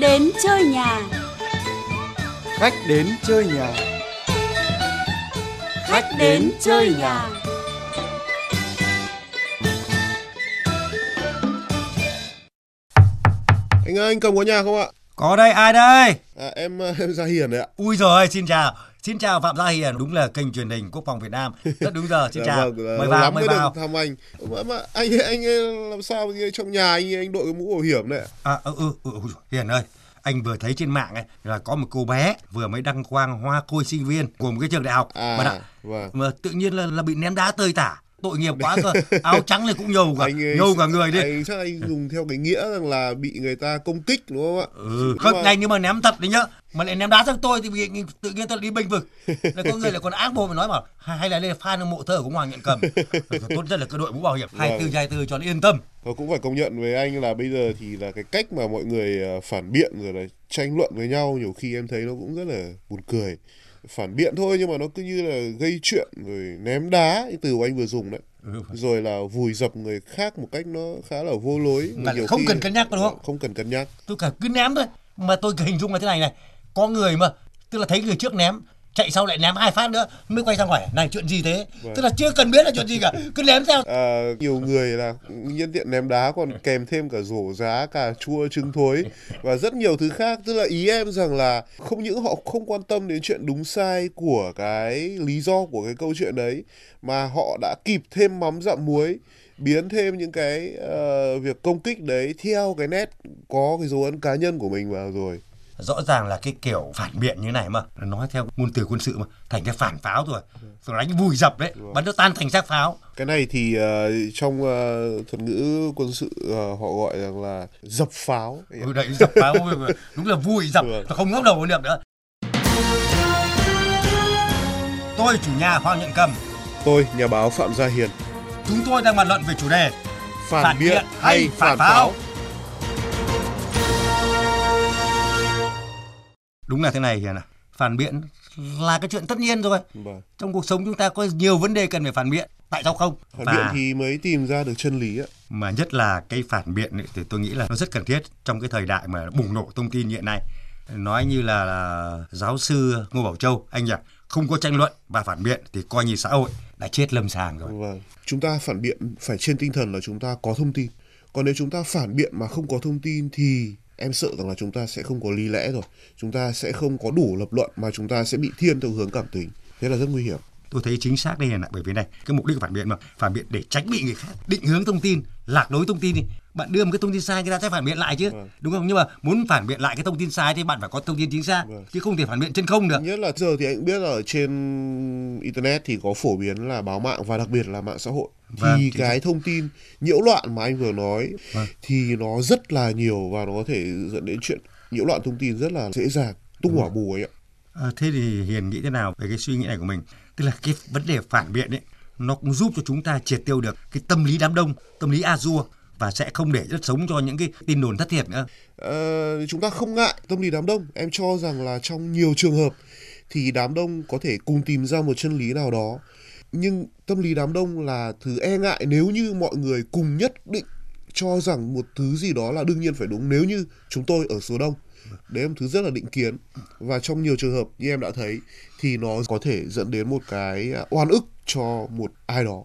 đến chơi nhà. Khách đến chơi nhà. Khách đến chơi nhà. Anh ơi, anh cầm có nhà không ạ? Có đây, ai đây? À, em em Gia Hiền đấy ạ. Ui rồi, xin chào. Xin chào Phạm Gia Hiền, đúng là kênh truyền hình Quốc phòng Việt Nam. Rất đúng giờ, xin Dạ chào. vâng, mời lâu vào, lắm mời vào. thăm anh. Mà, mà anh anh làm sao trong nhà anh anh đội cái mũ bảo hiểm này ạ? À, ừ, ừ, ừ, Hiền ơi, anh vừa thấy trên mạng ấy là có một cô bé vừa mới đăng quang hoa khôi sinh viên của một cái trường đại học À, bạn ạ. vâng. mà tự nhiên là, là bị ném đá tơi tả tội nghiệp quá cơ. Áo trắng này cũng nhầu cả ấy- nhầu cả người đi. Anh chắc anh dùng theo cái nghĩa rằng là bị người ta công kích đúng không ạ? ừ không mà- này nhưng mà ném thật đấy nhá. Mà lại ném đá sang tôi thì bị, tự nhiên tôi đi bênh vực. Là có người lại còn ác mồm mà nói bảo hay là là fan mộ thơ của Hoàng Nhận Cầm. Tốt nhất là cái đội mũ bảo hiểm. Hai tư hai tư cho nó yên tâm. Và cũng phải công nhận với anh là bây giờ thì là cái cách mà mọi người ờ, phản biện rồi là tranh luận với nhau nhiều khi em thấy nó cũng rất là buồn cười. Phản biện thôi nhưng mà nó cứ như là gây chuyện rồi ném đá từ của anh vừa dùng đấy. Ừ. Rồi là vùi dập người khác một cách nó khá là vô lối. Mà Nhiều không khi- cần cân nhắc đúng không? Không cần cân nhắc. tôi cả cứ ném thôi mà tôi hình dung là thế này này có người mà tức là thấy người trước ném chạy sau lại ném hai phát nữa mới quay sang hỏi này chuyện gì thế Vâng. tức là chưa cần biết là chuyện gì cả cứ ném theo À, nhiều người là nhân tiện ném đá còn kèm thêm cả rổ giá, cà chua, trứng thối và rất nhiều thứ khác. Tức là ý em rằng là không những họ không quan tâm đến chuyện đúng sai của cái lý do của cái câu chuyện đấy mà họ đã kịp thêm mắm dặm muối biến thêm những cái ờ, việc công kích đấy theo cái nét có cái dấu ấn cá nhân của mình vào rồi. Rõ ràng là cái kiểu phản biện như này mà nói theo ngôn từ quân sự mà thành cái phản pháo rồi rồi đánh vùi dập đấy bắn nó tan thành xác pháo Cái này thì ờ, trong ờ, thuật ngữ quân sự ờ, họ gọi rằng là dập pháo. ừ, đấy dập pháo đúng là vùi dập Vâng. không ngóc đầu được nữa tôi chủ nhà Hoàng Nhận Cầm Tôi, nhà báo Phạm Gia Hiền. chúng tôi đang bàn luận về chủ đề phản, Phản biện hay phản phản pháo. pháo? Đúng là thế này Hiền à phản biện là cái chuyện tất nhiên rồi Vâng. trong cuộc sống chúng ta có nhiều vấn đề cần phải phản biện tại sao không Phản biện thì mới tìm ra được chân lý ạ. mà nhất là cái phản biện ấy, thì tôi nghĩ là nó rất cần thiết trong cái thời đại mà bùng nổ thông tin hiện nay nói như là, là giáo sư Ngô Bảo Châu anh nhỉ không có tranh luận và phản biện thì coi như xã hội đã chết lâm sàng rồi Vâng. Chúng ta phản biện phải trên tinh thần là chúng ta có thông tin. Còn nếu chúng ta phản biện mà không có thông tin thì em sợ rằng là chúng ta sẽ không có lý lẽ rồi. Chúng ta sẽ không có đủ lập luận mà chúng ta sẽ bị thiên theo hướng cảm tính, Thế là rất nguy hiểm. tôi thấy chính xác đây này, bởi vì này cái mục đích của phản biện mà phản biện để tránh bị người khác định hướng thông tin lạc lối thông tin đi bạn đưa một cái thông tin sai người ta sẽ phản biện lại chứ Vâng. đúng không nhưng mà muốn phản biện lại cái thông tin sai thì bạn phải có thông tin chính xác Vâng. chứ không thể phản biện trên không được Nhất là giờ thì anh biết là ở trên internet thì có phổ biến là báo mạng và đặc biệt là mạng xã hội. Vâng, thì cái thông tin nhiễu loạn mà anh vừa nói Vâng. thì nó rất là nhiều và nó có thể dẫn đến chuyện nhiễu loạn thông tin rất là dễ dàng tung hỏa bù ấy ạ. À, thế thì Hiền nghĩ thế nào về cái suy nghĩ này của mình? Tức là cái vấn đề phản biện ấy, nó cũng giúp cho chúng ta triệt tiêu được cái tâm lý đám đông, tâm lý a dua và sẽ không để đất sống cho những cái tin đồn thất thiệt nữa. Ờ, chúng ta không ngại tâm lý đám đông. Em cho rằng là trong nhiều trường hợp thì đám đông có thể cùng tìm ra một chân lý nào đó. Nhưng tâm lý đám đông là thứ e ngại nếu như mọi người cùng nhất định cho rằng một thứ gì đó là đương nhiên phải đúng nếu như chúng tôi ở số đông. Đấy là một thứ rất là định kiến. Và trong nhiều trường hợp như em đã thấy thì nó có thể dẫn đến một cái à, oan ức cho một ai đó.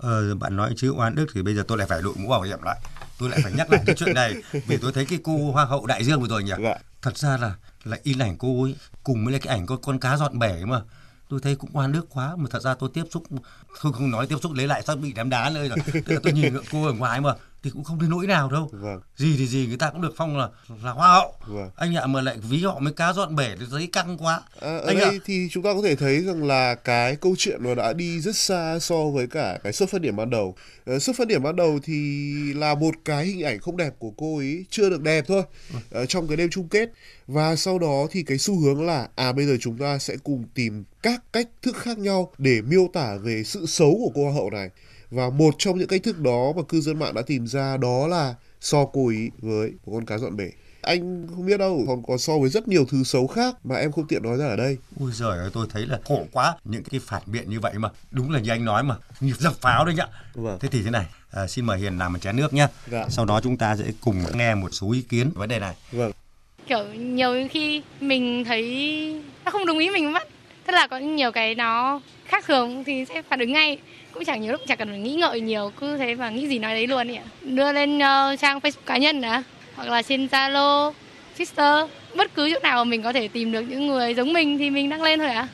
Ờ, bạn nói chữ oan ức thì bây giờ tôi lại phải đội mũ bảo hiểm lại. Tôi lại phải nhắc lại cái chuyện này vì tôi thấy cái cô hoa hậu đại dương vừa rồi nhỉ. Dạ. Thật ra là là in ảnh cô ấy cùng với lại cái ảnh con con cá dọn bể mà tôi thấy cũng oan ức quá mà thật ra tôi tiếp xúc không không nói tiếp xúc lấy lại sao bị đám đá nơi rồi tức là tôi nhìn cô ở ngoài mà thì cũng không đến nỗi nào đâu. Vâng. gì thì gì người ta cũng được phong là là hoa hậu. Vâng. anh ạ mà lại ví họ mới cá dọn bể thì thấy căng quá. À, ở anh ạ. đây thì chúng ta có thể thấy rằng là cái câu chuyện nó đã đi rất xa so với cả cái xuất phát điểm ban đầu. Ờ, xuất phát điểm ban đầu thì là một cái hình ảnh không đẹp của cô ấy chưa được đẹp thôi ờ, trong cái đêm chung kết. Và sau đó thì cái xu hướng là à bây giờ chúng ta sẽ cùng tìm các cách thức khác nhau để miêu tả về sự xấu của cô hoa hậu này và một trong những cách thức đó mà cư dân mạng đã tìm ra đó là so ấy với một con cá dọn bể. Anh không biết đâu còn có so với rất nhiều thứ xấu khác mà em không tiện nói ra ở đây. Ui giời ơi tôi thấy là khổ quá. Những cái phản biện như vậy mà đúng là như anh nói mà nhịp dập pháo đấy nhá. Vâng. thế thì thế này à, xin mời Hiền làm một chén nước nhá. Dạ. sau đó chúng ta sẽ cùng nghe một số ý kiến về vấn đề này. Vâng. Kiểu nhiều khi mình thấy nó không đúng ý mình mất. Tức là có nhiều cái nó khác thường thì sẽ phản ứng ngay cũng chẳng nhiều lúc chẳng cần phải nghĩ ngợi nhiều cứ thế mà nghĩ gì nói đấy luôn ạ. Đưa lên uh, trang facebook cá nhân đã hoặc là trên zalo twitter bất cứ chỗ nào mình có thể tìm được những người giống mình thì mình đăng lên thôi ạ. À?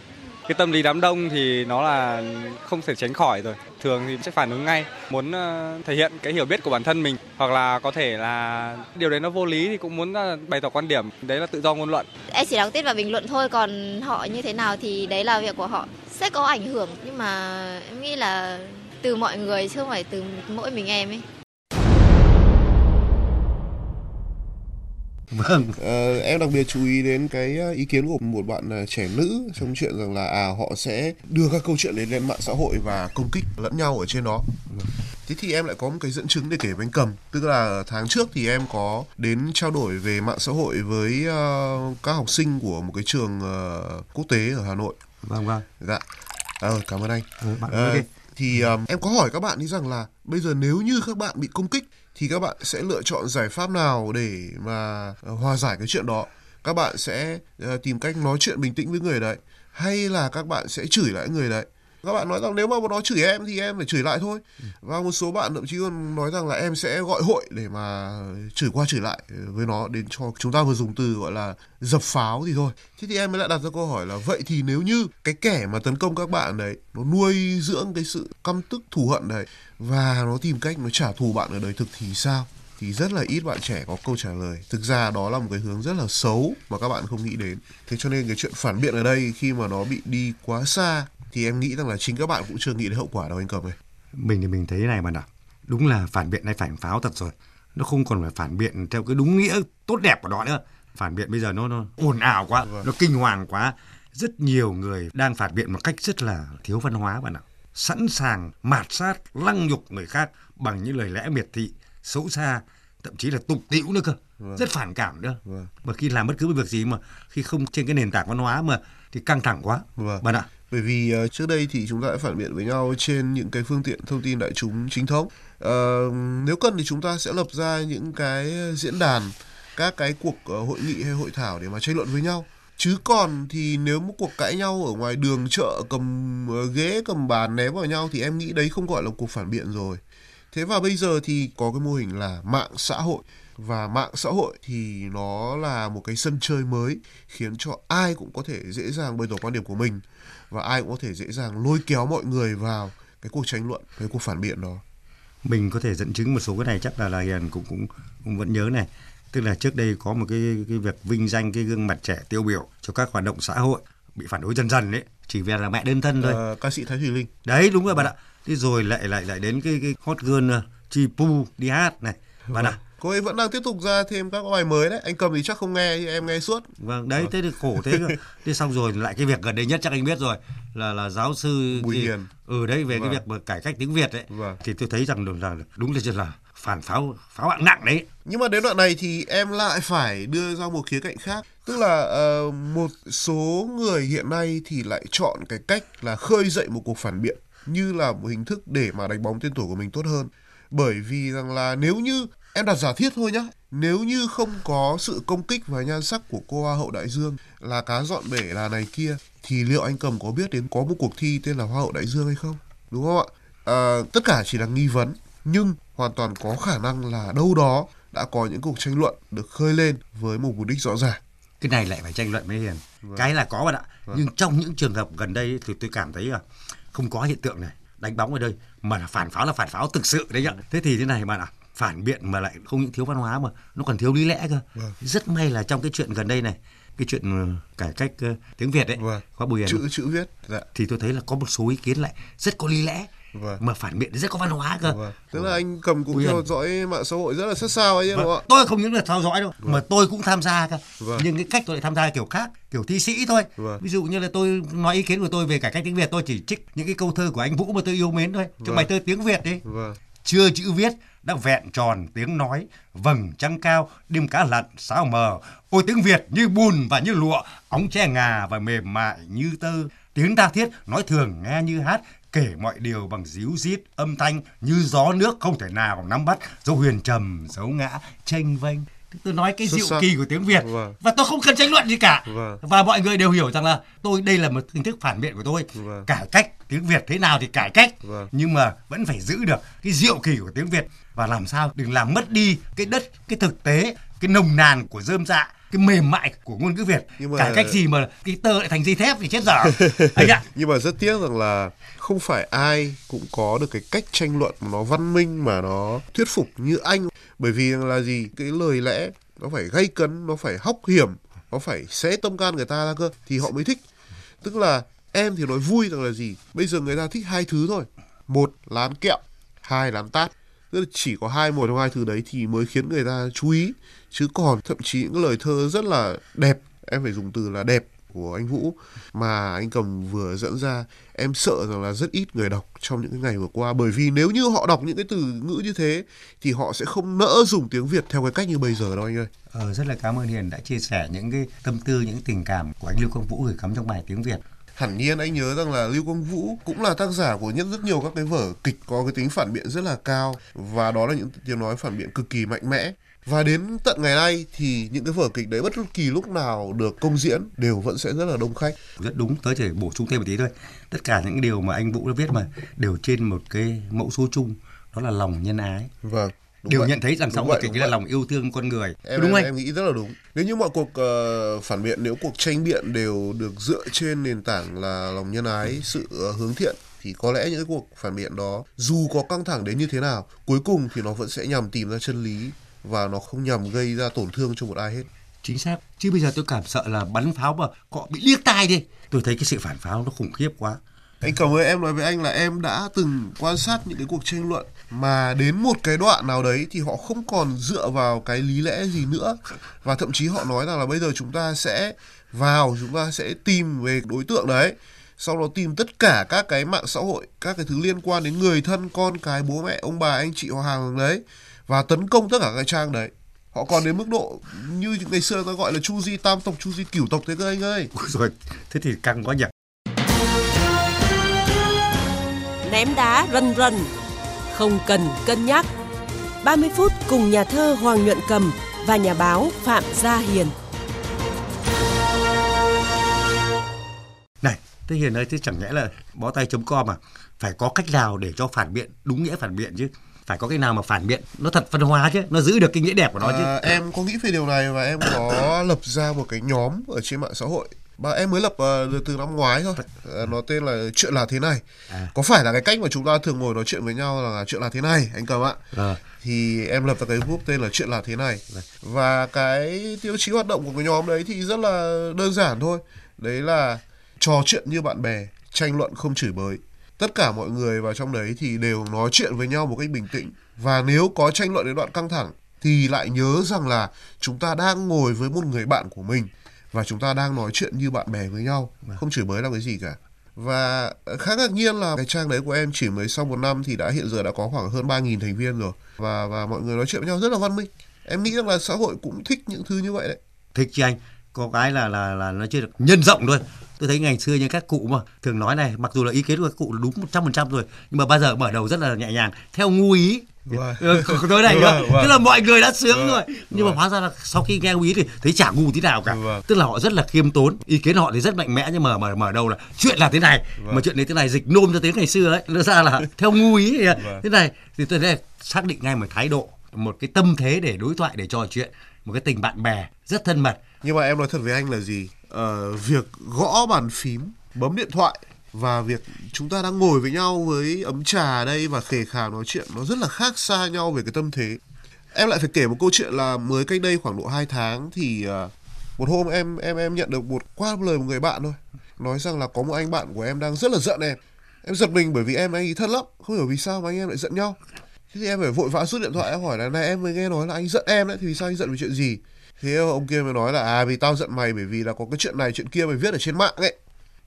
cái tâm lý đám đông thì nó là không thể tránh khỏi rồi. Thường thì sẽ phản ứng ngay. Muốn ờ, thể hiện cái hiểu biết của bản thân mình hoặc là có thể là điều đấy nó vô lý thì cũng muốn ờ, bày tỏ quan điểm. Đấy là tự do ngôn luận. Em chỉ đọc tiết và bình luận thôi còn họ như thế nào thì đấy là việc của họ sẽ có ảnh hưởng nhưng mà em nghĩ là từ mọi người chứ không phải từ mỗi mình em ấy Vâng. Ờ, em đặc biệt chú ý đến cái ờ, ý kiến của một bạn ờ, trẻ nữ trong chuyện rằng là à họ sẽ đưa các câu chuyện lên lên mạng xã hội và công kích lẫn nhau ở trên đó. Thế thì em lại có một cái dẫn chứng để kể với anh Cầm. Tức là tháng trước thì em có đến trao đổi về mạng xã hội với uh, các học sinh của một cái trường uh, quốc tế ở Hà Nội. Vâng vâng. Dạ. Ờ, cảm ơn anh. Ừ, bạn uh, thì um, em có hỏi các bạn ấy rằng là bây giờ nếu như các bạn bị công kích thì các bạn sẽ lựa chọn giải pháp nào để mà ờ, hòa giải cái chuyện đó các bạn sẽ uh, tìm cách nói chuyện bình tĩnh với người đấy hay là các bạn sẽ chửi lại người đấy các bạn nói rằng nếu mà nó chửi em thì em phải chửi lại thôi. Và một số bạn thậm chí còn nói rằng là em sẽ gọi hội để mà chửi qua chửi lại với nó đến cho chúng ta vừa dùng từ gọi là dập pháo thì thôi. Thế thì em mới lại đặt ra câu hỏi là vậy thì nếu như cái kẻ mà tấn công các bạn đấy, nó nuôi dưỡng cái sự căm tức, thù hận đấy và nó tìm cách nó trả thù bạn ở đời thực thì sao? Thì rất là ít bạn trẻ có câu trả lời. Thực ra đó là một cái hướng rất là xấu mà các bạn không nghĩ đến. Thế cho nên cái chuyện phản biện ở đây khi mà nó bị đi quá xa thì em nghĩ rằng là chính các bạn cũng chưa nghĩ đến hậu quả đâu anh cầm này mình thì mình thấy thế này mà nào đúng là phản biện hay phản pháo thật rồi. Nó không còn phải phản biện theo cái đúng nghĩa tốt đẹp của nó nữa. Phản biện bây giờ nó nó ồn ào quá vâng. nó kinh hoàng quá. Rất nhiều người đang phản biện một cách rất là thiếu văn hóa bạn ạ. Sẵn sàng mạt sát lăng nhục người khác bằng những lời lẽ miệt thị xấu xa thậm chí là tục tĩu nữa cơ. Vâng. rất phản cảm nữa. Vâng. mà khi làm bất cứ việc gì mà khi không trên cái nền tảng văn hóa mà thì căng thẳng quá. Vâng. bạn ạ. Bởi vì uh, trước đây thì chúng ta đã phản biện với nhau trên những cái phương tiện thông tin đại chúng chính thống. Uh, nếu cần thì chúng ta sẽ lập ra những cái diễn đàn các cái cuộc uh, hội nghị hay hội thảo để mà tranh luận với nhau. Chứ còn thì nếu một cuộc cãi nhau ở ngoài đường chợ cầm ghế cầm bàn ném vào nhau thì em nghĩ đấy không gọi là cuộc phản biện rồi thế và bây giờ thì có cái mô hình là mạng xã hội. Và mạng xã hội thì nó là một cái sân chơi mới khiến cho ai cũng có thể dễ dàng bày tỏ quan điểm của mình. Và ai cũng có thể dễ dàng lôi kéo mọi người vào cái cuộc tranh luận cái cuộc phản biện đó. Mình có thể dẫn chứng một số cái này chắc là là hiền cũng cũng cũng vẫn nhớ này. Tức là trước đây có một cái cái việc vinh danh cái gương mặt trẻ tiêu biểu cho các hoạt động xã hội bị phản đối dần dần đấy chỉ vì là mẹ đơn thân thôi. À, ca sĩ Thái Thùy Linh. Đấy đúng rồi bạn ạ thế rồi lại lại lại đến cái cái hot girl uh, Chi Pu đi hát này. Bạn ạ. Cô ấy vẫn đang tiếp tục ra thêm các bài mới đấy. Anh cầm thì chắc không nghe em nghe suốt. Vâng đấy thế thì khổ thế thế xong rồi lại cái việc gần đây nhất chắc anh biết rồi là là giáo sư Bùi Hiền. Ừ đấy về vâng. cái việc mà cải cách tiếng Việt đấy vâng. thì tôi thấy rằng là đúng là là phản pháo pháo hạng nặng đấy. Nhưng mà đến đoạn này thì em lại phải đưa ra một khía cạnh khác. Tức là uh, một số người hiện nay thì lại chọn cái cách là khơi dậy một cuộc phản biện như là một hình thức để mà đánh bóng tên tuổi của mình tốt hơn. Bởi vì rằng là nếu như em đặt giả thiết thôi nhá nếu như không có sự công kích và nhan sắc của cô hoa hậu đại dương là cá dọn bể là này kia thì liệu anh cầm có biết đến có một cuộc thi tên là hoa hậu đại dương hay không? Đúng không ạ? À, tất cả chỉ là nghi vấn nhưng hoàn toàn có khả năng là đâu đó đã có những cuộc tranh luận được khơi lên với một mục đích rõ ràng. Cái này lại phải tranh luận với hiền. Vâng. cái là có bạn ạ. Vâng. nhưng trong những trường hợp gần đây thì tôi cảm thấy là không có hiện tượng này đánh bóng ở đây mà là phản pháo là phản pháo thực sự đấy nhá thế thì thế này bạn ạ phản biện mà lại không những thiếu văn hóa mà nó còn thiếu lý lẽ cơ vâng. rất may là trong cái chuyện gần đây này cái chuyện ờ, cải cách uh, tiếng Việt đấy vâng. có bùi chữ chữ viết dạ. thì tôi thấy là có một số ý kiến lại rất có lý lẽ Vâng. mà phản biện rất có văn hóa cơ vâng. tức là anh cầm cũng theo dõi mạng xã hội rất là sát sao ấy vâng. đúng không ạ tôi không những là theo dõi đâu vâng. mà tôi cũng tham gia cơ vâng. nhưng cái cách tôi lại tham gia kiểu khác kiểu thi sĩ thôi vâng. ví dụ như là tôi nói ý kiến của tôi về cải cách tiếng việt tôi chỉ trích những cái câu thơ của anh vũ mà tôi yêu mến thôi trong vâng. bài thơ tiếng việt đấy vâng. chưa chữ viết đã vẹn tròn tiếng nói vầng trăng cao đêm cá lặn sao mờ ôi tiếng việt như bùn và như lụa óng che ngà và mềm mại như tơ tiếng tha thiết nói thường nghe như hát kể mọi điều bằng díu dít âm thanh như gió nước không thể nào nắm bắt dấu huyền trầm dấu ngã tranh vênh tôi nói cái Xuất diệu sắc. kỳ của tiếng Việt Vâng. và tôi không cần tranh luận gì cả Vâng. và mọi người đều hiểu rằng là tôi đây là một hình thức phản biện của tôi Vâng. cải cách tiếng Việt thế nào thì cải cách Vâng. nhưng mà vẫn phải giữ được cái diệu kỳ của tiếng Việt và làm sao đừng làm mất đi cái đất cái thực tế cái nồng nàn của dơm dạ cái mềm mại của ngôn ngữ Việt. Nhưng mà- cải cách gì mà cái tơ lại thành dây thép thì chết dở. Anh ạ. Nhưng mà rất tiếc rằng là không phải ai cũng có được cái cách tranh luận mà nó văn minh mà nó thuyết phục như anh. Bởi vì là gì? Cái lời lẽ nó phải gây cấn nó phải hóc hiểm nó phải xé tâm can người ta ra cơ thì họ mới thích. Tức là em thì nói vui rằng là gì? Bây giờ người ta thích hai thứ thôi. Một là ăn kẹo. Hai là ăn tát tức là chỉ có hai một trong hai thứ đấy thì mới khiến người ta chú ý. Chứ còn thậm chí những lời thơ rất là đẹp em phải dùng từ là đẹp của anh Vũ mà anh Cầm vừa dẫn ra em sợ rằng là rất ít người đọc trong những cái ngày vừa qua. Bởi vì nếu như họ đọc những cái từ ngữ như thế thì họ sẽ không nỡ dùng tiếng Việt theo cái cách như bây giờ đâu anh ơi. Ờ, rất là cảm ơn Hiền đã chia sẻ những cái tâm tư, những tình cảm của anh Lưu công Vũ gửi cắm trong bài tiếng Việt hẳn nhiên anh nhớ rằng là Lưu Quang Vũ cũng là tác giả của rất rất nhiều các cái vở kịch có cái tính phản biện rất là cao và đó là những tiếng nói phản biện cực kỳ mạnh mẽ và đến tận ngày nay thì những cái vở kịch đấy bất kỳ lúc nào được công diễn đều vẫn sẽ rất là đông khách Rất đúng, tới chỉ bổ sung thêm một tí thôi. Tất cả những điều mà anh Vũ đã viết mà đều trên một cái mẫu số chung, đó là lòng nhân ái. vâng đúng đều vậy. nhận thấy rằng một vậy, kịch đúng là lòng yêu thương con người. em, đúng em, anh? em nghĩ rất là đúng nếu như mọi cuộc ờ, phản biện nếu cuộc tranh biện đều được dựa trên nền tảng là lòng nhân ái sự ờ, hướng thiện thì có lẽ những cái cuộc phản biện đó dù có căng thẳng đến như thế nào cuối cùng thì nó vẫn sẽ nhằm tìm ra chân lý và nó không nhằm gây ra tổn thương cho một ai hết Chính xác. Chứ bây giờ tôi cảm sợ là bắn pháo mà họ bị liếc tai đi. Tôi thấy cái sự phản pháo nó khủng khiếp quá anh cảm ơn em nói với anh là em đã từng quan sát những cái cuộc tranh luận mà đến một cái đoạn nào đấy thì họ không còn dựa vào cái lý lẽ gì nữa. Và thậm chí họ nói rằng là bây giờ chúng ta sẽ vào chúng ta sẽ tìm về đối tượng đấy. Sau đó tìm tất cả các cái mạng xã hội các cái thứ liên quan đến người thân con cái bố mẹ ông bà anh chị họ hàng đấy và tấn công tất cả các trang đấy. Họ còn đến mức độ như ngày xưa ta gọi là chu di tam tộc chu di cửu tộc thế cơ anh ơi. Ôi rồi, thế thì căng quá nhỉ. Ném đá rần rần. Không cần cân nhắc. 30 phút cùng nhà thơ Hoàng Nhuận Cầm và nhà báo Phạm Gia Hiền. Này, thế Hiền ơi, thế chẳng nhẽ là bó tay.com à? Phải có cách nào để cho phản biện, đúng nghĩa phản biện chứ. Phải có cái nào mà phản biện, nó thật văn hóa chứ, nó giữ được cái nghĩa đẹp của nó chứ. À, em có nghĩ về điều này và em có lập ra một cái nhóm ở trên mạng xã hội và em mới lập ờ, từ năm ngoái thôi. Ờ, nó tên là chuyện là thế này. À. có phải là cái cách mà chúng ta thường ngồi nói chuyện với nhau là chuyện là thế này anh cầm ạ? Ờ. thì em lập ra cái group tên là chuyện là thế này. Và cái tiêu chí hoạt động của cái nhóm đấy thì rất là đơn giản thôi. Đấy là trò chuyện như bạn bè tranh luận không chửi bới. Tất cả mọi người vào trong đấy thì đều nói chuyện với nhau một cách bình tĩnh. Và nếu có tranh luận đến đoạn căng thẳng thì lại nhớ rằng là chúng ta đang ngồi với một người bạn của mình và chúng ta đang nói chuyện như bạn bè với nhau không chửi bới làm cái gì cả. Và khá ngạc nhiên là cái trang đấy của em chỉ mới sau một năm thì đã hiện giờ đã có khoảng hơn 3.000 thành viên rồi. Và và mọi người nói chuyện với nhau rất là văn minh. Em nghĩ rằng là xã hội cũng thích những thứ như vậy đấy. Thích chứ anh? Có cái là là là nó chưa được nhân rộng thôi tôi thấy ngày xưa như các cụ mà thường nói này mặc dù là ý kiến của các cụ đúng 100% rồi nhưng mà bao giờ mở đầu rất là nhẹ nhàng. Theo ngu ý Vâng. Ừ, này Vâng, nữa. Vâng. tức là mọi người đã sướng Vâng, rồi. Nhưng mà vâng. hóa ra là sau khi nghe ngu ý thì thấy chả ngu tí nào cả. Vâng. tức là họ rất là khiêm tốn. Ý kiến họ thì rất mạnh mẽ nhưng mà mở mở đầu là chuyện là thế này. Vâng. mà chuyện đấy thế này dịch nôm cho tiếng ngày xưa ấy. Nó ra là theo ngu ý. Thì Vâng. thế này thì tôi thấy xác định ngay một thái độ một cái tâm thế để đối thoại để trò chuyện. Một cái tình bạn bè rất thân mật. Nhưng mà em nói thật với anh là gì? Ờ, việc gõ bàn phím bấm điện thoại và việc chúng ta đang ngồi với nhau với ấm trà ở đây và khề khà nói chuyện nó rất là khác xa nhau về cái tâm thế. Em lại phải kể một câu chuyện là mới cách đây khoảng độ 2 tháng thì à, một hôm em em em nhận được một qua lời một người bạn thôi. Nói rằng là có một anh bạn của em đang rất là giận em. Em giật mình bởi vì em anh ấy thân lắm, không hiểu vì sao mà anh em lại giận nhau. Thế thì em phải vội vã rút điện thoại, em hỏi là này, em mới nghe nói là anh giận em đấy, thì vì sao anh giận vì chuyện gì? Thế ông kia mới nói là à vì tao giận mày bởi vì là có cái chuyện này, chuyện kia mày viết ở trên mạng ấy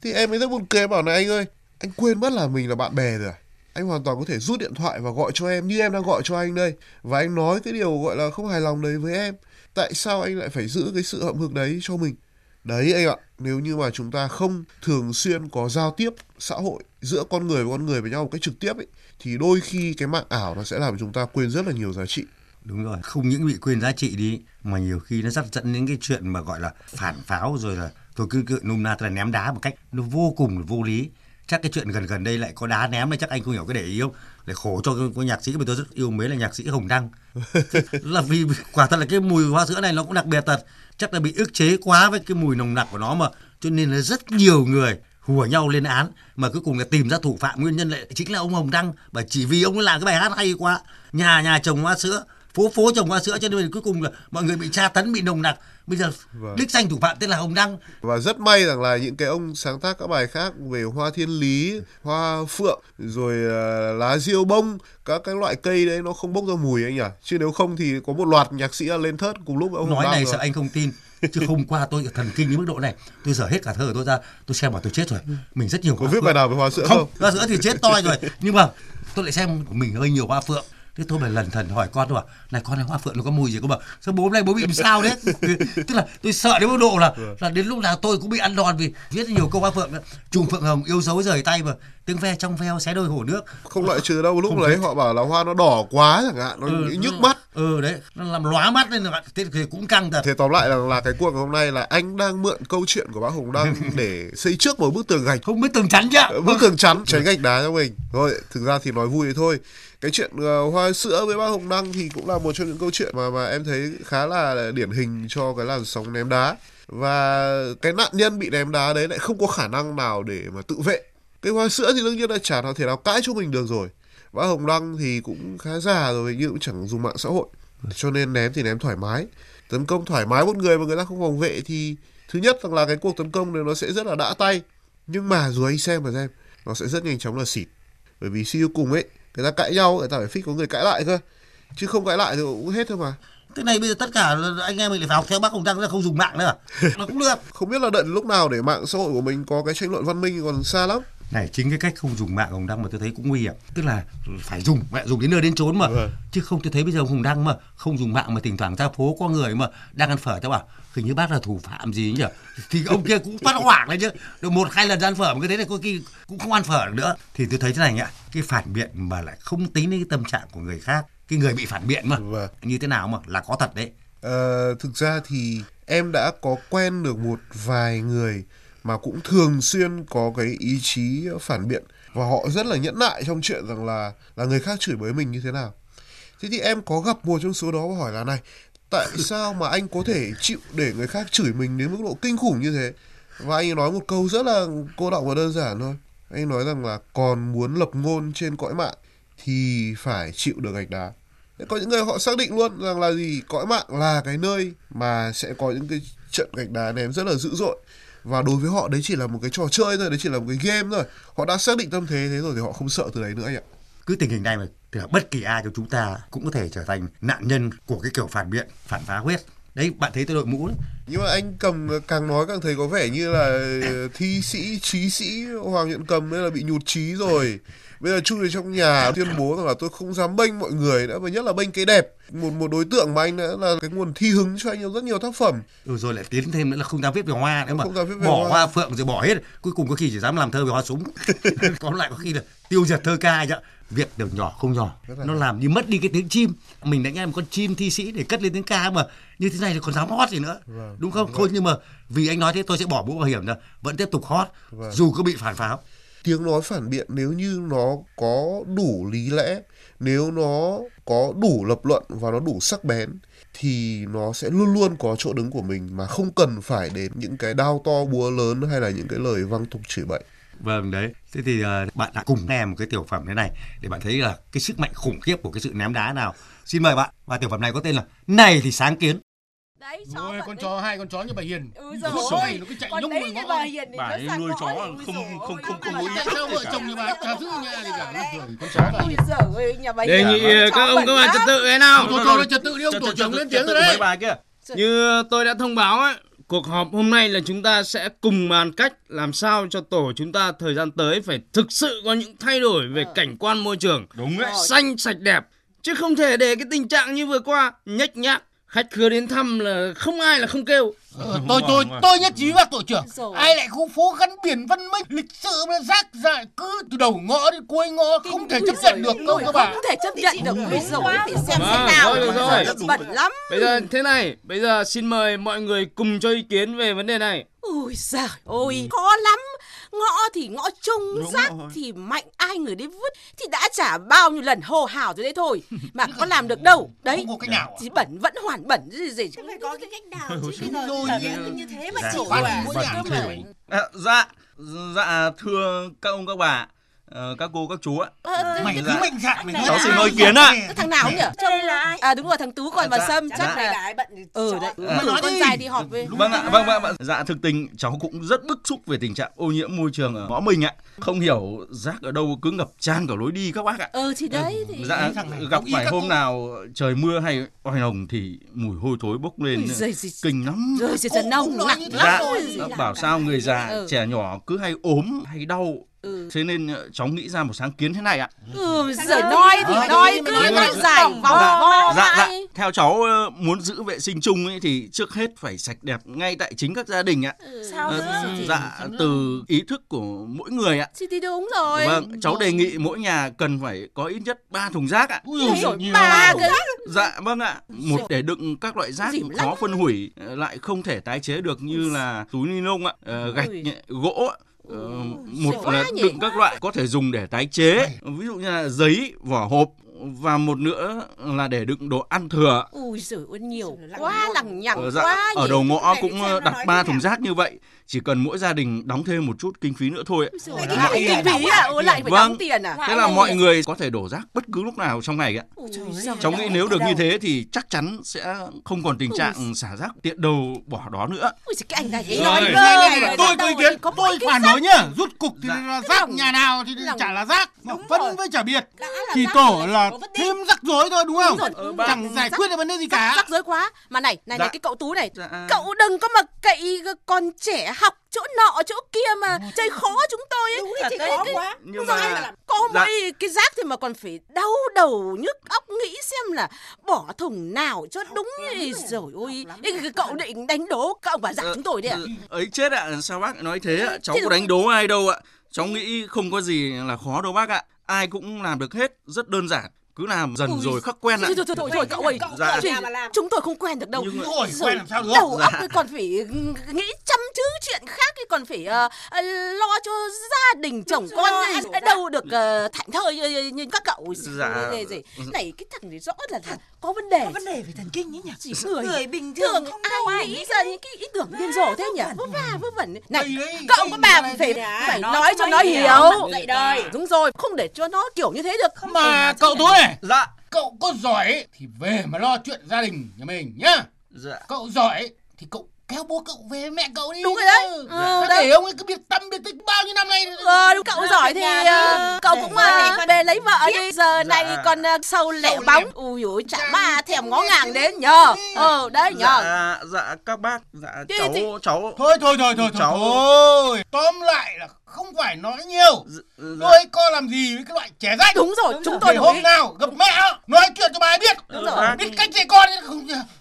thì em mới rất buồn cười, em bảo này, anh ơi, anh quên mất là mình là bạn bè rồi à? anh hoàn toàn có thể rút điện thoại và gọi cho em như em đang gọi cho anh đây. Và anh nói cái điều gọi là không hài lòng đấy với em. Tại sao anh lại phải giữ cái sự hậm hực đấy cho mình? Đấy anh ạ, nếu như mà chúng ta không thường xuyên có giao tiếp xã hội giữa con người với con người với nhau một cách trực tiếp ấy, thì đôi khi cái mạng ảo nó sẽ làm chúng ta quên rất là nhiều giá trị. Đúng rồi, không những bị quên giá trị đi, mà nhiều khi nó dắt dẫn đến cái chuyện mà gọi là phản pháo rồi là tôi cứ cứ nôm na là ném đá một cách nó vô cùng vô lý. Chắc cái chuyện gần gần đây lại có đá ném này chắc anh không hiểu cái để ý không? Để khổ cho cái, cái nhạc sĩ mà tôi rất yêu mến là nhạc sĩ Hồng Đăng. Là vì quả thật là cái mùi hoa sữa này nó cũng đặc biệt thật. Chắc là bị ức chế quá với cái mùi nồng nặc của nó mà. Cho nên là rất nhiều người hùa nhau lên án mà cuối cùng là tìm ra thủ phạm. Nguyên nhân lại chính là ông Hồng Đăng. Bởi chỉ vì ông ấy làm cái bài hát hay quá. Nhà nhà trồng hoa sữa phố phố trồng hoa sữa cho nên cuối cùng là mọi người bị tra tấn bị nồng nặc bây giờ Vâng. đích danh thủ phạm tên là Hồng Đăng. Và rất may rằng là những cái ông sáng tác các bài khác về hoa thiên lý hoa phượng rồi ờ, lá diêu bông các cái loại cây đấy nó không bốc ra mùi anh nhỉ? Chứ nếu không thì có một loạt nhạc sĩ lên thớt cùng lúc ông nói Hồng Đăng này rồi. sợ anh không tin chứ hôm qua tôi thần kinh đến mức độ này. Tôi dở hết cả thơ tôi ra tôi xem bảo tôi chết rồi. Mình rất nhiều có viết bài nào về hoa sữa không không? Hoa sữa thì chết toi rồi. Nhưng mà tôi lại xem của mình hơi nhiều hoa phượng thế tôi phải lần thần hỏi con tôi bảo này con này hoa phượng nó có mùi gì? Không bảo sao bố hôm nay bố bị làm sao đấy tức là tôi sợ đến mức độ là là đến lúc nào tôi cũng bị ăn đòn vì viết nhiều câu hoa phượng. Trùng phượng hồng yêu dấu rời tay mà tiếng ve trong veo xé đôi hổ nước. Không loại trừ đâu lúc đấy họ bảo là hoa nó đỏ quá chẳng hạn nó Ừ, nhức mắt. Ừ đấy nó làm lóa mắt lên là thế thì cũng căng thật. Thế tóm lại là là cái cuộc hôm nay là anh đang mượn câu chuyện của bác Hồng Đăng để xây trước một bức tường gạch. Không biết tường chắn chứ bức tường chắn tránh gạch đá cho mình. Thôi thực ra thì nói vui thế thôi cái chuyện uh, hoa sữa với bác Hồng Đăng thì cũng là một trong những câu chuyện mà mà em thấy khá là điển hình cho cái làn sóng ném đá. Và cái nạn nhân bị ném đá đấy lại không có khả năng nào để mà tự vệ. Cái hoa sữa thì đương nhiên là chả nào thể nào cãi cho mình được rồi. Bác Hồng Đăng thì cũng khá già rồi nhưng cũng chẳng dùng mạng xã hội. Cho nên ném thì ném thoải mái. Tấn công thoải mái một người mà người ta không phòng vệ thì thứ nhất rằng là cái cuộc tấn công này nó sẽ rất là đã tay. Nhưng mà rồi anh xem mà xem nó sẽ rất nhanh chóng là xịt. Bởi vì suy cùng ấy người ta cãi nhau người ta phải fix có người cãi lại cơ chứ không cãi lại thì cũng hết thôi mà Thế này bây giờ tất cả anh em mình phải học theo bác Hồng Đăng là không dùng mạng nữa à? Nó cũng được. không biết là đợi lúc nào để mạng xã hội của mình có cái tranh luận văn minh còn xa lắm Này chính cái cách không dùng mạng Hồng Đăng mà tôi thấy cũng nguy hiểm. Tức là phải dùng, mẹ dùng đến nơi đến chốn mà. Vâng. Chứ không tôi thấy bây giờ Hồng Đăng mà không dùng mạng mà thỉnh thoảng ra phố có người mà đang ăn phở tao bảo hình như bác là thủ phạm gì nhỉ? Thì ông kia cũng phát hoảng lên chứ. Được một hai lần ăn phở mà cái thế này có khi cũng không ăn phở được nữa. Thì tôi thấy thế này ạ, cái phản biện mà lại không tính đến cái tâm trạng của người khác. Cái người bị phản biện mà Vâng. như thế nào mà là có thật đấy. Ờ, thực ra thì em đã có quen được một vài người mà cũng thường xuyên có cái ý chí phản biện và họ rất là nhẫn nại trong chuyện rằng là là người khác chửi bới mình như thế nào. Thế thì em có gặp một trong số đó và hỏi là này, tại sao mà anh có thể chịu để người khác chửi mình đến mức độ kinh khủng như thế? Và anh nói một câu rất là cô đọng và đơn giản thôi. Anh nói rằng là còn muốn lập ngôn trên cõi mạng thì phải chịu được gạch đá. Có những người họ xác định luôn rằng là gì cõi mạng là cái nơi mà sẽ có những cái trận gạch đá ném rất là dữ dội và đối với họ đấy chỉ là một cái trò chơi thôi đấy chỉ là một cái game thôi. Họ đã xác định tâm thế thế rồi thì họ không sợ từ đấy nữa anh ạ. Cứ tình hình này mà thì bất kỳ ai trong chúng ta cũng có thể trở thành nạn nhân của cái kiểu phản biện phản phá huyết. Đấy bạn thấy tôi đội mũ đấy. Nhưng mà anh cầm càng nói càng thấy có vẻ như là ờ, thi sĩ trí sĩ hoàng nhuận cầm nên là bị nhụt chí rồi bây giờ chui vào trong nhà tuyên bố rằng là tôi không dám bênh mọi người nữa và nhất là bênh cái đẹp. Một một đối tượng mà anh đã là cái nguồn thi hứng cho anh rất nhiều tác phẩm. Rồi, rồi lại tiến thêm nữa là không dám viết về hoa nữa mà. Không dám viết về bỏ hoa. hoa phượng rồi bỏ hết. Cuối cùng có khi chỉ dám làm thơ về hoa súng. Có lại có khi là tiêu diệt thơ ca chứ việc đều nhỏ không nhỏ. Là nó làm như mất đi cái tiếng chim. Mình đã nghe một con chim thi sĩ để cất lên tiếng ca mà như thế này thì còn dám hót gì nữa. Vâng, đúng không? đúng thôi nhưng mà vì anh nói thế tôi sẽ bỏ mũ bảo hiểm ra. Vẫn tiếp tục hót Vâng. dù có bị phản pháo tiếng nói phản biện nếu như nó có đủ lý lẽ nếu nó có đủ lập luận và nó đủ sắc bén thì nó sẽ luôn luôn có chỗ đứng của mình mà không cần phải đến những cái đao to búa lớn hay là những cái lời văng tục chửi bậy Vâng đấy. Thế thì uh, bạn đã cùng nghe một cái tiểu phẩm thế này để bạn thấy là cái sức mạnh khủng khiếp của cái sự ném đá nào. Xin mời bạn. Và tiểu phẩm này có tên là Này thì sáng kiến đấy Rồi vẫn con đấy. chó hai con chó như bà Hiền. ừ Nó rồi sủi, nó cứ chạy đấy vào như ngõ. bà hiền thì Bà nó nuôi chó không- không- ôi, không- nó không có Tại sao vợ chồng nhà bà chả giữ nhà gì cả nó con chó giời ơi nhà bà Đề nghị chó các ông các bạn trật tự thế nào? Thôi thôi thôi trật tự đi ông tổ trưởng lên tiếng rồi đấy. bà kia. Như tôi đã thông báo ấy, cuộc họp hôm nay là chúng ta sẽ cùng bàn cách làm sao cho tổ chúng ta thời gian tới phải thực sự có những thay đổi về cảnh quan môi trường. Đúng đấy. Xanh sạch đẹp. Chứ không thể để cái tình trạng như vừa qua nhếch nhác, khách khứa đến thăm là không ai là không kêu Ờ, tôi tôi tôi nhất trí với tổ trưởng ai lại khu phố gắn biển văn minh lịch sự mà rác rưởi cứ từ đầu ngõ đến cuối ngõ không thể chấp nhận được đâu các bạn Không thể chấp nhận được. Ui dồi, phải xem Vâng, thế nào. rồi. Rất Bẩn lắm. bây giờ thế này bây giờ xin mời mọi người cùng cho ý kiến về vấn đề này Ui giời ôi, khó lắm. Ngõ thì ngõ chung, rác thì mạnh ai người đi vứt thì đã trả bao nhiêu lần hô hào rồi đấy thôi. Mà có làm được đâu. Đấy, không có cách nào chỉ bẩn vẫn hoàn bẩn gì gì. phải có cái cách nào chứ Đúng bây giờ như thế mà chủ Văn à. À, dạ dạ thưa các ông các bà ờ, các cô các chú ạ. Mày cứ Dạ. mạnh dạn mày cháu xin ý kiến ạ. thằng nào nhỉ? đây là ai? À đúng rồi, thằng Tú còn bà Dạ, Sâm chắc chắc là là bận Ừ đấy, À. cử con dài đi họp với. vâng ạ vâng vâng vâng. dạ thực tình cháu cũng rất bức xúc về tình trạng ô nhiễm môi trường ở ngõ mình ạ. Không hiểu rác ở đâu cứ ngập tràn cả lối đi các bác ạ. Ừ thì đấy thì dạ gặp phải hôm nào trời mưa hay oai hồng thì mùi hôi thối bốc lên kinh lắm. Rồi dần nông nói nặng lắm dạ. dạ, bảo sao người già Ừ. trẻ nhỏ cứ hay ốm hay đau Ừ. thế nên ờ, cháu nghĩ ra một sáng kiến thế này ạ. Ừ, rồi nói thì Ờ, nói cứ nói đi. dài vòng vo dạ dạ mãi. theo cháu ờ, muốn giữ vệ sinh chung ấy thì trước hết phải sạch đẹp ngay tại chính các gia đình ạ. Sao Ờ, nữa dạ từ ý thức của mỗi người ạ. Thì thì đúng rồi. vâng cháu đề nghị mỗi nhà cần phải có ít nhất 3 thùng rác ạ. Ui Ui dồi, ba cái dạ vâng ạ. Một để đựng các loại rác Dìm khó lắm. phân hủy lại không thể tái chế được như là túi ni lông ạ gạch gỗ ạ. Ờ, một là đựng các loại có thể dùng để tái chế. Ví dụ như là giấy vỏ hộp và một nữa là để đựng đồ ăn thừa. Ui giời ơi nhiều quá lằng nhằng Ờ, dạ, quá ở đầu ngõ cũng ờ, đặt ba thùng rác như vậy chỉ cần mỗi gia đình đóng thêm một chút kinh phí nữa thôi lại kinh phí à? Lại phải Vâng. đóng tiền à? thế là mọi người có thể đổ rác bất cứ lúc nào trong ngày ạ. Cháu nghĩ nếu được như thế thì chắc chắn sẽ không còn tình trạng xả rác tiện đầu bỏ đó nữa. Ui giời, cái anh này nói tôi có ý kiến tôi phản đối nhá. Rút cục thì Dạ. là Cái rác. nhà nào thì chả là rác. Mà phân với chả biệt. Là chỉ tổ rồi, là thêm rắc rối thôi đúng không? Rồi. Ờ, chẳng giải quyết được vấn đề gì rắc, cả. rắc rối quá. Mà này này Dạ. này cái cậu tú này. Dạ. cậu đừng có mà cậy con trẻ học chỗ nọ chỗ kia mà chơi khó chúng tôi ấy. Đúng thì cái, khó cái, quá. nhưng mà có Dạ. mỗi cái rác thì mà còn phải đau đầu nhức óc nghĩ xem là bỏ thùng nào cho đúng ấy. rồi. Ôi cậu định đánh đố các ông bà già Ờ, chúng tôi đấy à ừ, ấy chết ạ. Sao bác nói thế ạ? Cháu Thế có đánh đố ai đâu ạ? Cháu nghĩ không có gì là khó đâu bác ạ ai cũng làm được hết rất đơn giản cứ làm dần Ui, rồi khắc quen ạ thôi, thôi, thôi, thôi, thôi, cậu ơi. Cậu Dạ. Chỉ- mà làm. chúng tôi không quen được đâu. Nhưng Thôi, Rồi quen làm sao được? đầu óc Dạ. thì còn phải nghĩ chăm chứ chuyện khác thì còn phải ờ, ờ, lo cho gia đình chồng Đúng con rồi, rồi. đâu được uh, thảnh thơi như, như các cậu. Dạ. gì, gì. này cái thằng này rõ là, là có vấn đề. Có vấn đề về thần kinh ấy nhỉ? Chỉ người người bình thường thường không ai nghĩ ra những cái ý tưởng điên rồ thế nhỉ? Vớ va vớ vẩn. Này các đây bà phải phải Nó nói cho nó hiểu, dạy đời. đúng rồi không để cho nó kiểu như thế được. Mà cậu tú này dạ cậu có giỏi thì về mà lo chuyện gia đình nhà mình nhá dạ cậu giỏi thì cậu kéo bố cậu về mẹ cậu đi Đúng rồi đấy. Ừ. Ừ, Đã đấy. để ông ấy cứ biệt tâm biệt tích bao nhiêu năm nay Ờ, đúng cậu giỏi thì ờ, đi. cậu Để cũng gia ờ, đình con về lấy vợ đi. Giờ này Dạ. còn ờ, sâu lẻ Sâu bóng. lẻ. Ui dồi, chả ma thèm ngó ngàng đến nhờ. Ờ, đấy nhờ. dạ dạ các bác dạ cháu cháu thôi thôi thôi thôi Cháu- thôi tóm lại là không phải nói nhiều dạ, tôi có làm gì với cái loại trẻ rách Đúng rồi, chúng để tôi hôm ý. nào gặp mẹ nói chuyện cho bà ấy biết Đúng rồi. biết cách dạy con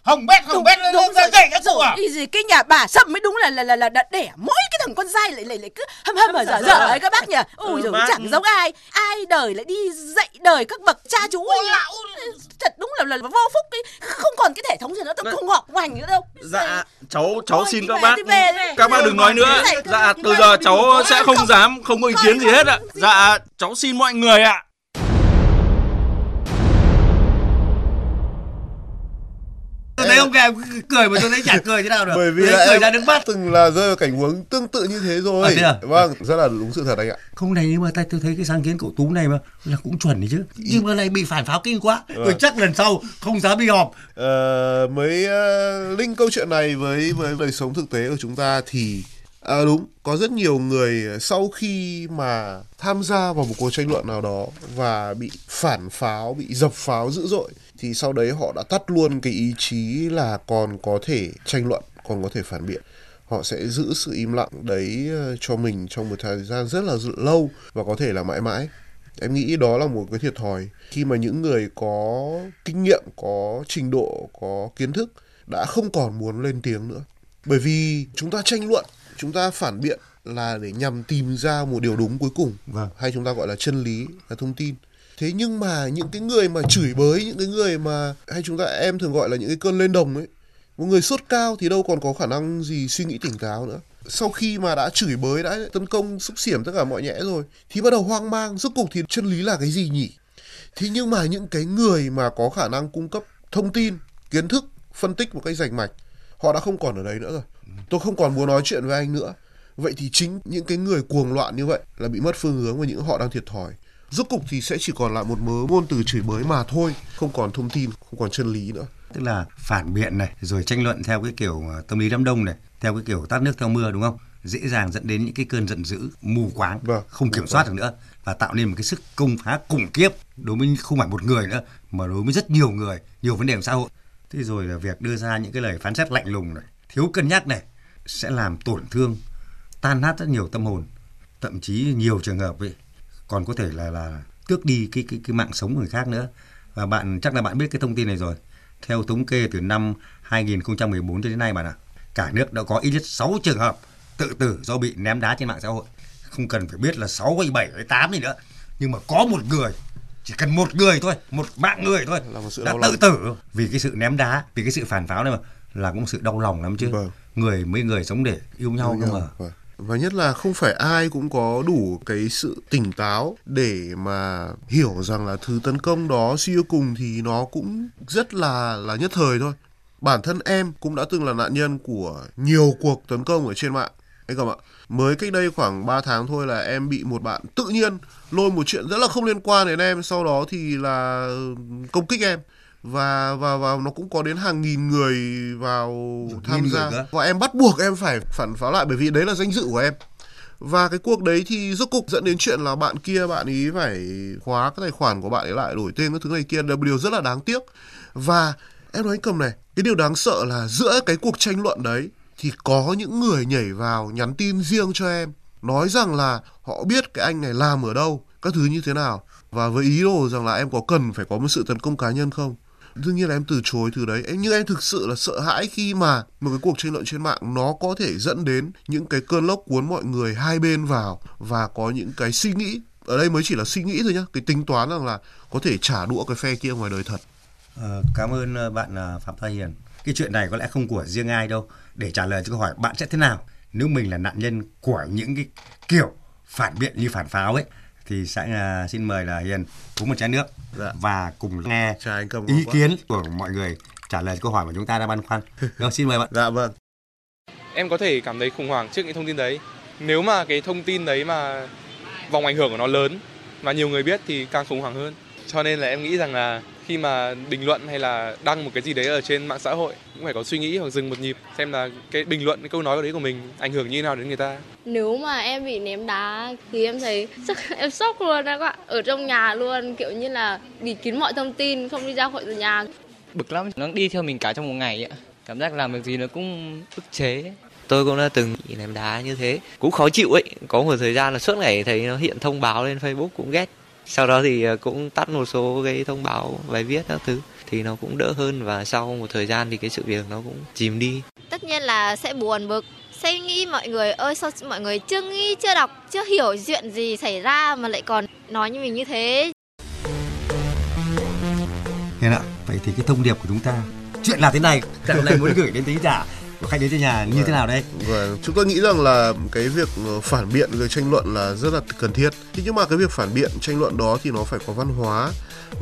hỏng bét hỏng Đúng, bét lên đúng ra rồi. dạy các cụ à gì cái nhà bà sâm mới đúng là là là là đã đẻ mỗi cái thằng con dai lại lại lại cứ hâm hâm ở dở dở ấy các bác nhỉ. Ui Ừ, dồi, bác. chẳng giống ai. Ai đời lại đi dạy đời các bậc cha chú ấy. Thật đúng là là vô phúc ấy. Không còn cái thể thống gì nữa, tôi Vâng. không học hoành nữa đâu. dạ cháu cháu xin các bác các bác đừng nói nữa dạ từ giờ cháu sẽ không dám không có ý kiến gì hết ạ. Dạ cháu xin mọi người ạ. Tôi thấy ông kèm cười mà tôi thấy chả cười thế nào được. Bởi vì là cười em ra nước mắt. từng là rơi vào cảnh huống tương tự như thế rồi. À, thế à? vâng rất là đúng sự thật anh ạ. Không này nhưng mà ta tôi thấy cái sáng kiến cậu tú này mà là cũng chuẩn đấy chứ. Nhưng mà này bị phản pháo kinh quá. Tôi chắc lần sau không dám đi họp. Ờ, mới ờ, link câu chuyện này với với đời sống thực tế của chúng ta thì à, đúng. Có rất nhiều người ờ, sau khi mà tham gia vào một cuộc tranh luận nào đó và bị phản pháo bị dập pháo dữ dội thì sau đấy họ đã tắt luôn cái ý chí là còn có thể tranh luận còn có thể phản biện. Họ sẽ giữ sự im lặng đấy ờ, cho mình trong một thời gian rất là lâu và có thể là mãi mãi. Em nghĩ đó là một cái thiệt thòi. Khi mà những người có kinh nghiệm có trình độ có kiến thức đã không còn muốn lên tiếng nữa. Bởi vì chúng ta tranh luận chúng ta phản biện là để nhằm tìm ra một điều đúng cuối cùng vâng. hay chúng ta gọi là chân lý là thông tin. Thế nhưng mà những cái người mà chửi bới những cái người mà hay chúng ta em thường gọi là những cái cơn lên đồng ấy một người sốt cao thì đâu còn có khả năng gì suy nghĩ tỉnh táo nữa. Sau khi mà đã chửi bới đã tấn công xúc xiểm tất cả mọi nhẽ rồi thì bắt đầu hoang mang rốt cục thì chân lý là cái gì nhỉ? Thế nhưng mà những cái người mà có khả năng cung cấp thông tin kiến thức phân tích một cách rành mạch họ đã không còn ở đấy nữa rồi tôi không còn muốn nói chuyện với anh nữa. Vậy thì chính những cái người cuồng loạn như vậy là bị mất phương hướng và những họ đang thiệt thòi. Rốt cục thì sẽ chỉ còn lại một mớ ngôn từ chửi bới mà thôi không còn thông tin không còn chân lý nữa. Tức là phản biện này rồi tranh luận theo cái kiểu ờ, tâm lý đám đông này theo cái kiểu tát nước theo mưa đúng không? Dễ dàng dẫn đến những cái cơn giận dữ mù quáng vâng, không kiểm soát được nữa và tạo nên một cái sức công phá khủng khiếp đối với không phải một người nữa mà đối với rất nhiều người nhiều vấn đề của xã hội. Thế rồi là việc đưa ra những cái lời phán xét lạnh lùng này thiếu cân nhắc này sẽ làm tổn thương tan nát rất nhiều tâm hồn thậm chí nhiều trường hợp ấy còn có thể là là tước đi cái cái cái mạng sống của người khác nữa. Và bạn chắc là bạn biết cái thông tin này rồi. Theo thống kê từ năm 2014 cho đến nay bạn ạ cả nước đã có ít nhất 6 trường hợp tự tử do bị ném đá trên mạng xã hội. Không cần phải biết là 6 hay 7 hay 8 gì nữa nhưng mà có một người chỉ cần một người thôi một mạng người thôi là một sự đã tự lòng. tử. Vì cái sự ném đá vì cái sự phản pháo này mà là cũng sự đau lòng lắm chứ. Vâng. người mấy người sống để yêu nhau cơ mà. Vâng. và nhất là không phải ai cũng có đủ cái sự tỉnh táo để mà hiểu rằng là thứ tấn công đó suy cho cùng thì nó cũng rất là là nhất thời thôi. Bản thân em cũng đã từng là nạn nhân của nhiều cuộc tấn công ở trên mạng. Anh cầm ạ? Mới cách đây khoảng 3 tháng thôi là em bị một bạn tự nhiên lôi một chuyện rất là không liên quan đến em. Sau đó thì là công kích em và và và nó cũng có đến hàng nghìn người vào tham gia. và em bắt buộc em phải phản pháo lại bởi vì đấy là danh dự của em. Và cái cuộc đấy thì rốt cục dẫn đến chuyện là bạn kia bạn ý phải khóa cái tài khoản của bạn ấy lại đổi tên các thứ này kia. Là một điều rất là đáng tiếc. Và em nói anh cầm này cái điều đáng sợ là giữa cái cuộc tranh luận đấy thì có những người nhảy vào nhắn tin riêng cho em nói rằng là họ biết cái anh này làm ở đâu các thứ như thế nào. Và với ý đồ rằng là em có cần phải có một sự tấn công cá nhân không đương nhiên là em từ chối từ đấy. Em nhưng em thực sự là sợ hãi khi mà một cái cuộc tranh luận trên mạng nó có thể dẫn đến những cái cơn lốc cuốn mọi người hai bên vào và có những cái suy nghĩ. Ở đây mới chỉ là suy nghĩ thôi nhá. Cái tính toán rằng là có thể trả đũa cái phe kia ngoài đời thật. Ờ, cảm ơn ờ, bạn ờ, Phạm thái Hiền. Cái chuyện này có lẽ không của riêng ai đâu. Để trả lời cho câu hỏi bạn sẽ thế nào nếu mình là nạn nhân của những cái kiểu phản biện như phản pháo ấy? Thì sẽ ờ, xin mời là Hiền uống một chén nước Dạ. và cùng nghe ý kiến của mọi người trả lời câu hỏi mà chúng ta đang băn khoăn. Rồi xin mời bạn. dạ vâng Em có thể cảm thấy khủng hoảng trước những thông tin đấy. Nếu mà cái thông tin đấy mà vòng ảnh hưởng của nó lớn và nhiều người biết thì càng khủng hoảng hơn. Cho nên là em nghĩ rằng là khi mà bình luận hay là đăng một cái gì đấy ở trên mạng xã hội cũng phải có suy nghĩ hoặc dừng một nhịp xem là cái bình luận cái câu nói đấy của mình ảnh hưởng như thế nào đến người ta. Nếu mà em bị ném đá thì em thấy rất em sốc luôn các bạn. Ở trong nhà luôn kiểu như là bịt kín mọi thông tin, không đi ra khỏi nhà. bực lắm nó đi theo mình cả trong một ngày ạ cảm giác làm việc gì nó cũng ức chế tôi cũng đã từng bị ném đá như thế cũng khó chịu ấy có một thời gian là suốt ngày thấy nó hiện thông báo lên facebook cũng ghét sau đó thì ờ, cũng tắt một số cái thông báo bài viết các thứ thì nó cũng đỡ hơn và sau một thời gian thì cái sự việc nó cũng chìm đi. Tất nhiên là sẽ buồn bực sẽ nghĩ mọi người ơi sao mọi người chưa nghĩ chưa đọc chưa hiểu chuyện gì xảy ra mà lại còn nói như mình như thế? Hiền ạ, vậy thì cái thông điệp của chúng ta chuyện là thế này, hôm nay muốn gửi đến tính giả của khách đến trên nhà như thế nào đây? Vâng, vâng, chúng tôi nghĩ rằng là cái việc ờ, phản biện rồi tranh luận là rất là cần thiết. Thế nhưng mà cái việc phản biện tranh luận đó thì nó phải có văn hóa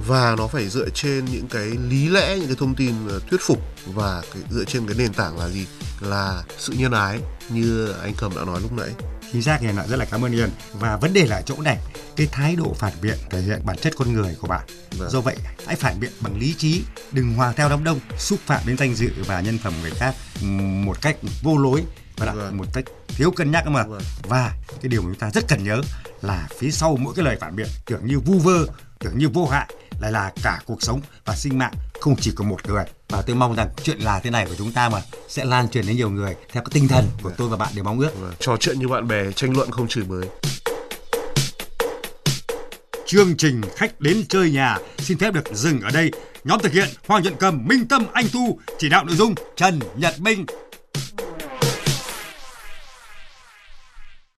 và nó phải dựa trên những cái lý lẽ, những cái thông tin ờ, thuyết phục và cái, dựa trên cái nền tảng là gì? Là sự nhân ái như anh Cầm đã nói lúc nãy. Chính xác Hiền ạ, rất là cảm ơn Hiền. Và vấn đề là chỗ này, cái thái độ phản biện thể hiện bản chất con người của bạn. Vâng. Do vậy, hãy phản biện bằng lý trí, đừng hòa theo đám đông, xúc phạm đến danh dự và nhân phẩm người khác một cách vô lối và Vâng. một cách thiếu cân nhắc mà. Và cái điều mà chúng ta rất cần nhớ là phía sau mỗi cái lời phản biện tưởng như vu vơ, tưởng như vô hại lại là cả cuộc sống và sinh mạng không chỉ có một người và tôi mong rằng chuyện là thế này của chúng ta mà sẽ lan truyền đến nhiều người theo cái tinh thần của tôi và bạn đều mong ước Trò chuyện như bạn bè, tranh luận không chửi bới. chương trình khách đến chơi nhà xin phép được dừng ở đây. Nhóm thực hiện Hoàng Nhuận Cầm, Minh Tâm, Anh Tu, chỉ đạo nội dung Trần Nhật Minh,